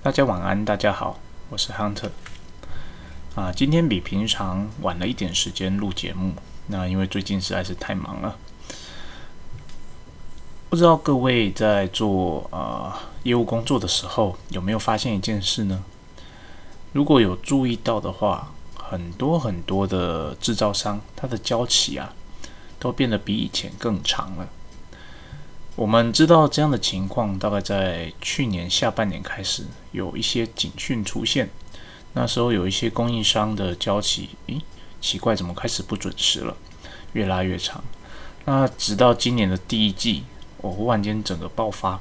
大家晚安，大家好，我是 Hunter。啊，今天比平常晚了一点时间录节目，那因为最近实在是太忙了。不知道各位在做呃业务工作的时候，有没有发现一件事呢？如果有注意到的话，很多很多的制造商，它的交期啊，都变得比以前更长了。我们知道这样的情况，大概在去年下半年开始有一些警讯出现。那时候有一些供应商的交期，诶，奇怪，怎么开始不准时了？越拉越长。那直到今年的第一季，我忽然间整个爆发，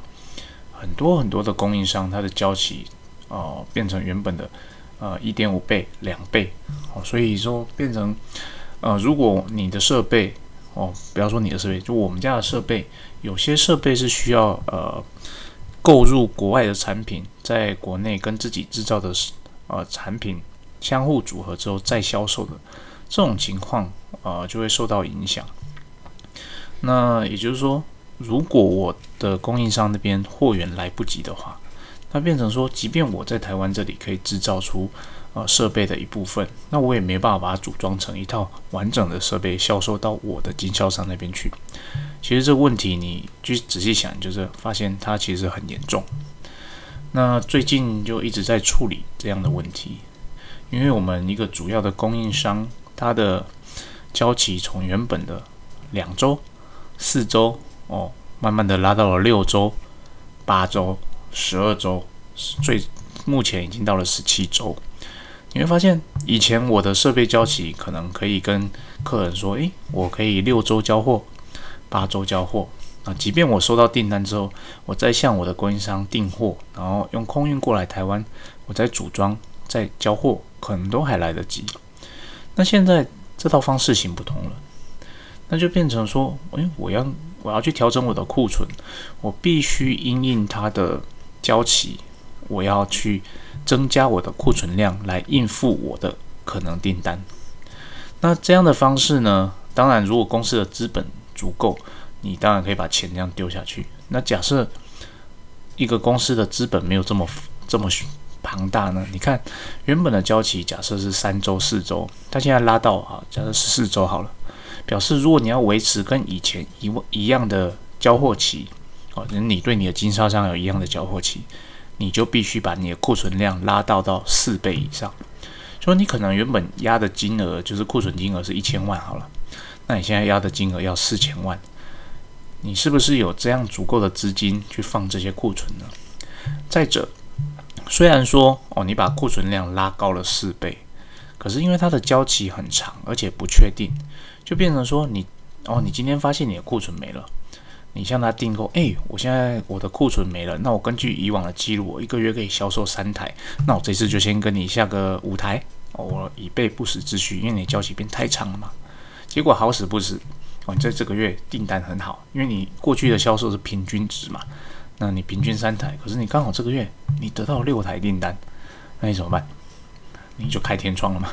很多很多的供应商，它的交期哦变成原本的呃一点五倍、两倍。哦，所以说变成呃，如果你的设备哦，不要说你的设备，就我们家的设备。有些设备是需要呃购入国外的产品，在国内跟自己制造的呃产品相互组合之后再销售的这种情况，呃就会受到影响。那也就是说，如果我的供应商那边货源来不及的话，那变成说，即便我在台湾这里可以制造出。呃，设备的一部分，那我也没办法把它组装成一套完整的设备销售到我的经销商那边去。其实这个问题，你去仔细想，就是发现它其实很严重。那最近就一直在处理这样的问题，因为我们一个主要的供应商，它的交期从原本的两周、四周哦，慢慢的拉到了六周、八周、十二周，最目前已经到了十七周。你会发现，以前我的设备交期可能可以跟客人说：“诶，我可以六周交货，八周交货。”啊，即便我收到订单之后，我再向我的供应商订货，然后用空运过来台湾，我再组装、再交货，可能都还来得及。那现在这套方式行不通了，那就变成说：“诶，我要我要去调整我的库存，我必须因应它的交期。”我要去增加我的库存量来应付我的可能订单。那这样的方式呢？当然，如果公司的资本足够，你当然可以把钱这样丢下去。那假设一个公司的资本没有这么这么庞大呢？你看，原本的交期假设是三周、四周，它现在拉到啊，假设十四周好了。表示如果你要维持跟以前一一样的交货期，哦，你对你的经销商有一样的交货期。你就必须把你的库存量拉到到四倍以上，说你可能原本压的金额就是库存金额是一千万好了，那你现在压的金额要四千万，你是不是有这样足够的资金去放这些库存呢？再者，虽然说哦你把库存量拉高了四倍，可是因为它的交期很长而且不确定，就变成说你哦你今天发现你的库存没了。你向他订购，哎，我现在我的库存没了，那我根据以往的记录，我一个月可以销售三台，那我这次就先跟你下个五台，我以备不时之需，因为你交期变太长了嘛。结果好死不死，哦，你在这个月订单很好，因为你过去的销售是平均值嘛，那你平均三台，可是你刚好这个月你得到六台订单，那你怎么办？你就开天窗了嘛。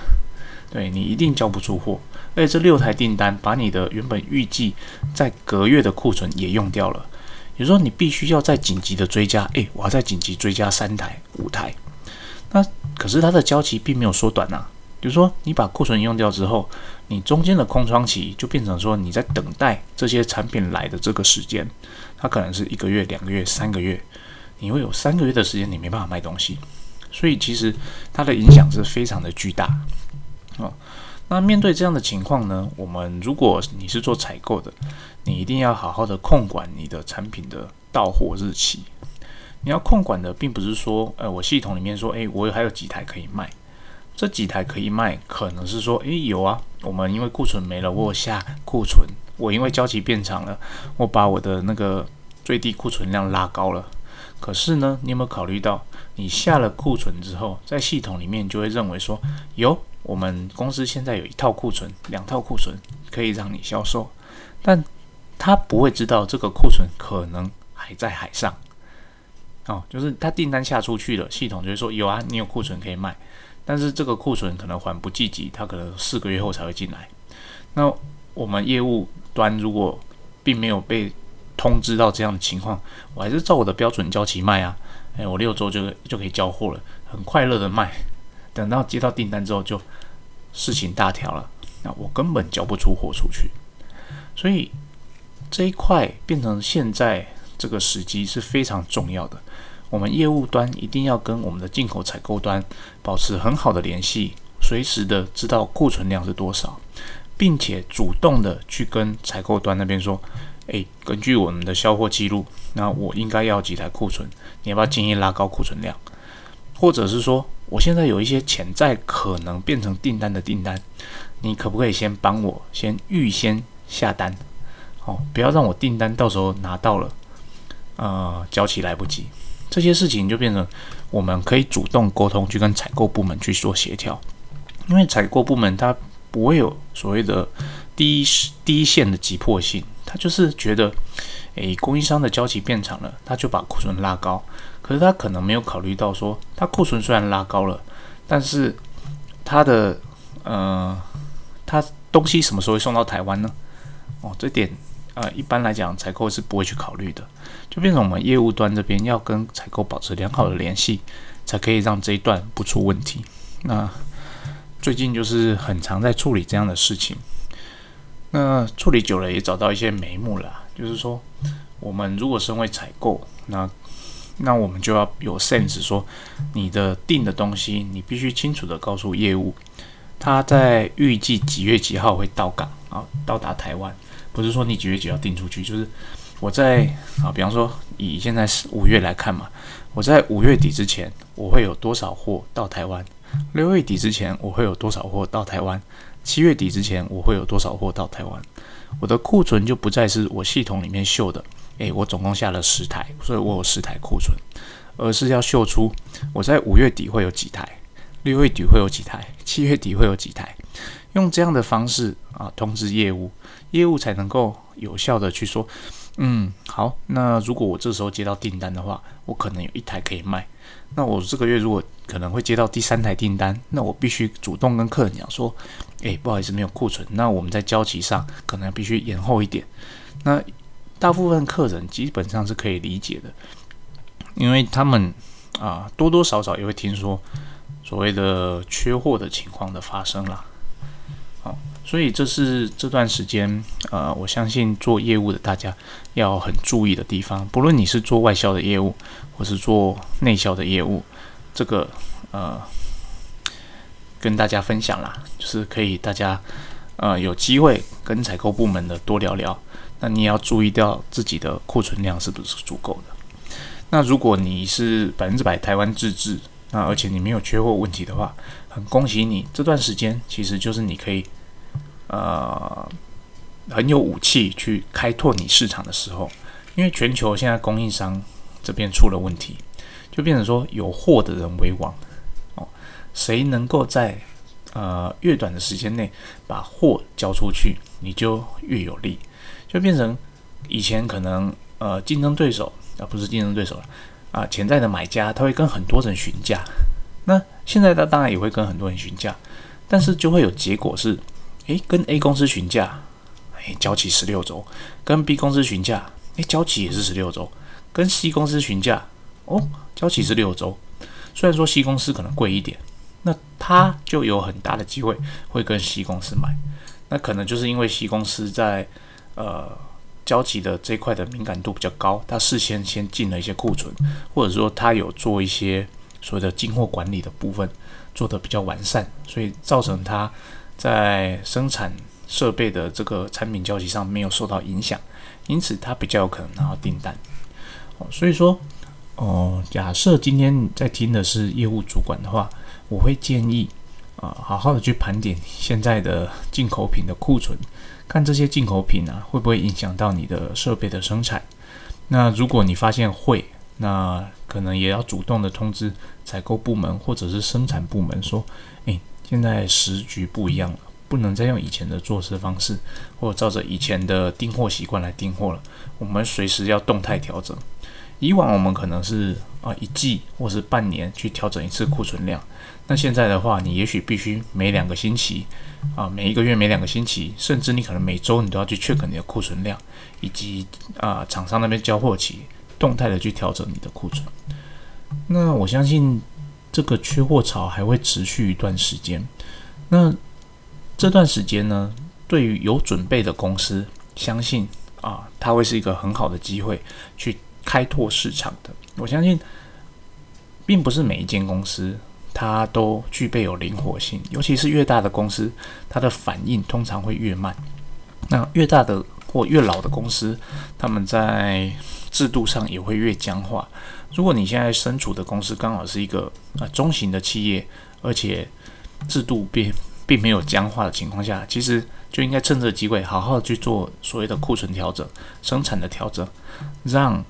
对你一定交不出货，而且这六台订单把你的原本预计在隔月的库存也用掉了。也就是说，你必须要再紧急的追加，诶，我要再紧急追加三台、五台。那可是它的交期并没有缩短呐。比如说，你把库存用掉之后，你中间的空窗期就变成说你在等待这些产品来的这个时间，它可能是一个月、两个月、三个月，你会有三个月的时间你没办法卖东西，所以其实它的影响是非常的巨大。哦，那面对这样的情况呢？我们如果你是做采购的，你一定要好好的控管你的产品的到货日期。你要控管的，并不是说，呃，我系统里面说，诶，我还有几台可以卖，这几台可以卖，可能是说，诶，有啊，我们因为库存没了，我下库存，我因为交期变长了，我把我的那个最低库存量拉高了。可是呢，你有没有考虑到，你下了库存之后，在系统里面就会认为说，有。我们公司现在有一套库存，两套库存可以让你销售，但他不会知道这个库存可能还在海上。哦，就是他订单下出去了，系统就会说有啊，你有库存可以卖，但是这个库存可能缓不济急，他可能四个月后才会进来。那我们业务端如果并没有被通知到这样的情况，我还是照我的标准交期卖啊。哎，我六周就就可以交货了，很快乐的卖。等到接到订单之后，就事情大条了，那我根本交不出货出去。所以这一块变成现在这个时机是非常重要的。我们业务端一定要跟我们的进口采购端保持很好的联系，随时的知道库存量是多少，并且主动的去跟采购端那边说：“诶，根据我们的销货记录，那我应该要几台库存？你要不要建议拉高库存量？或者是说，我现在有一些潜在可能变成订单的订单，你可不可以先帮我先预先下单？哦，不要让我订单到时候拿到了，呃，交期来不及。”这些事情就变成我们可以主动沟通，去跟采购部门去做协调，因为采购部门他不会有所谓的第一第一线的急迫性，他就是觉得，诶，供应商的交期变长了，他就把库存拉高，可是他可能没有考虑到说，他库存虽然拉高了，但是他的呃，他东西什么时候会送到台湾呢？哦，这点。呃，一般来讲，采购是不会去考虑的，就变成我们业务端这边要跟采购保持良好的联系，才可以让这一段不出问题。那最近就是很常在处理这样的事情，那处理久了也找到一些眉目了，就是说，我们如果身为采购，那那我们就要有 sense 说，你的订的东西，你必须清楚的告诉业务，他在预计几月几号会到港啊，到达台湾。不是说你几月几号订出去，就是我在啊，比方说以现在是五月来看嘛，我在五月底之前我会有多少货到台湾？六月底之前我会有多少货到台湾？七月底之前我会有多少货到台湾？我的库存就不再是我系统里面秀的，诶，我总共下了十台，所以我有十台库存，而是要秀出我在五月底会有几台，六月底会有几台，七月底会有几台，用这样的方式啊通知业务。业务才能够有效的去说，嗯，好，那如果我这时候接到订单的话，我可能有一台可以卖。那我这个月如果可能会接到第三台订单，那我必须主动跟客人讲说，诶，不好意思，没有库存，那我们在交期上可能必须延后一点。那大部分客人基本上是可以理解的，因为他们啊多多少少也会听说所谓的缺货的情况的发生啦。所以这是这段时间，呃，我相信做业务的大家要很注意的地方。不论你是做外销的业务，或是做内销的业务，这个呃，跟大家分享啦，就是可以大家呃有机会跟采购部门的多聊聊。那你也要注意掉自己的库存量是不是足够的。那如果你是百分之百台湾自制，那而且你没有缺货问题的话，很恭喜你，这段时间其实就是你可以。呃，很有武器去开拓你市场的时候，因为全球现在供应商这边出了问题，就变成说有货的人为王哦，谁能够在呃越短的时间内把货交出去，你就越有利，就变成以前可能呃竞争对手啊不是竞争对手了啊潜在的买家他会跟很多人询价，那现在他当然也会跟很多人询价，但是就会有结果是。诶，跟 A 公司询价，诶，交期十六周；跟 B 公司询价，诶，交期也是十六周；跟 C 公司询价，哦，交期是六周。虽然说 C 公司可能贵一点，那他就有很大的机会会跟 C 公司买。那可能就是因为 C 公司在呃交期的这块的敏感度比较高，他事先先进了一些库存，或者说他有做一些所谓的进货管理的部分做得比较完善，所以造成他。在生产设备的这个产品交期上没有受到影响，因此它比较有可能拿到订单。哦，所以说，哦，假设今天在听的是业务主管的话，我会建议啊，好好的去盘点现在的进口品的库存，看这些进口品啊会不会影响到你的设备的生产。那如果你发现会，那可能也要主动的通知采购部门或者是生产部门说，诶。现在时局不一样了，不能再用以前的做事方式，或照着以前的订货习惯来订货了。我们随时要动态调整。以往我们可能是啊一季或是半年去调整一次库存量，那现在的话，你也许必须每两个星期啊，每一个月每两个星期，甚至你可能每周你都要去 check 你的库存量，以及啊厂商那边交货期，动态的去调整你的库存。那我相信这个缺货潮还会持续一段时间。那这段时间呢，对于有准备的公司，相信啊，它会是一个很好的机会去开拓市场的。我相信，并不是每一间公司它都具备有灵活性，尤其是越大的公司，它的反应通常会越慢。那越大的或越老的公司，他们在制度上也会越僵化。如果你现在身处的公司刚好是一个啊中型的企业，而且制度并并没有僵化的情况下，其实就应该趁这个机会好好去做所谓的库存调整、生产的调整，让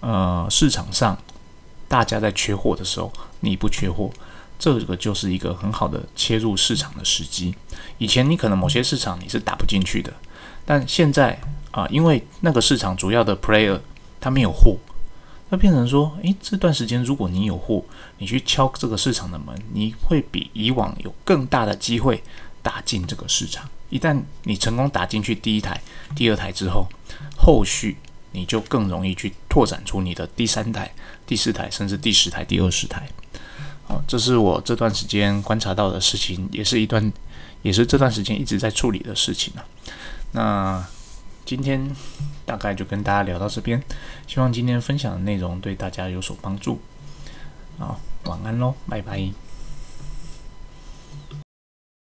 呃市场上大家在缺货的时候你不缺货，这个就是一个很好的切入市场的时机。以前你可能某些市场你是打不进去的，但现在啊，因为那个市场主要的 player 他没有货。那变成说，诶，这段时间如果你有货，你去敲这个市场的门，你会比以往有更大的机会打进这个市场。一旦你成功打进去第一台、第二台之后，后续你就更容易去拓展出你的第三台、第四台，甚至第十台、第二十台。好，这是我这段时间观察到的事情，也是一段，也是这段时间一直在处理的事情啊。那。今天大概就跟大家聊到这边，希望今天分享的内容对大家有所帮助。好，晚安喽，拜拜。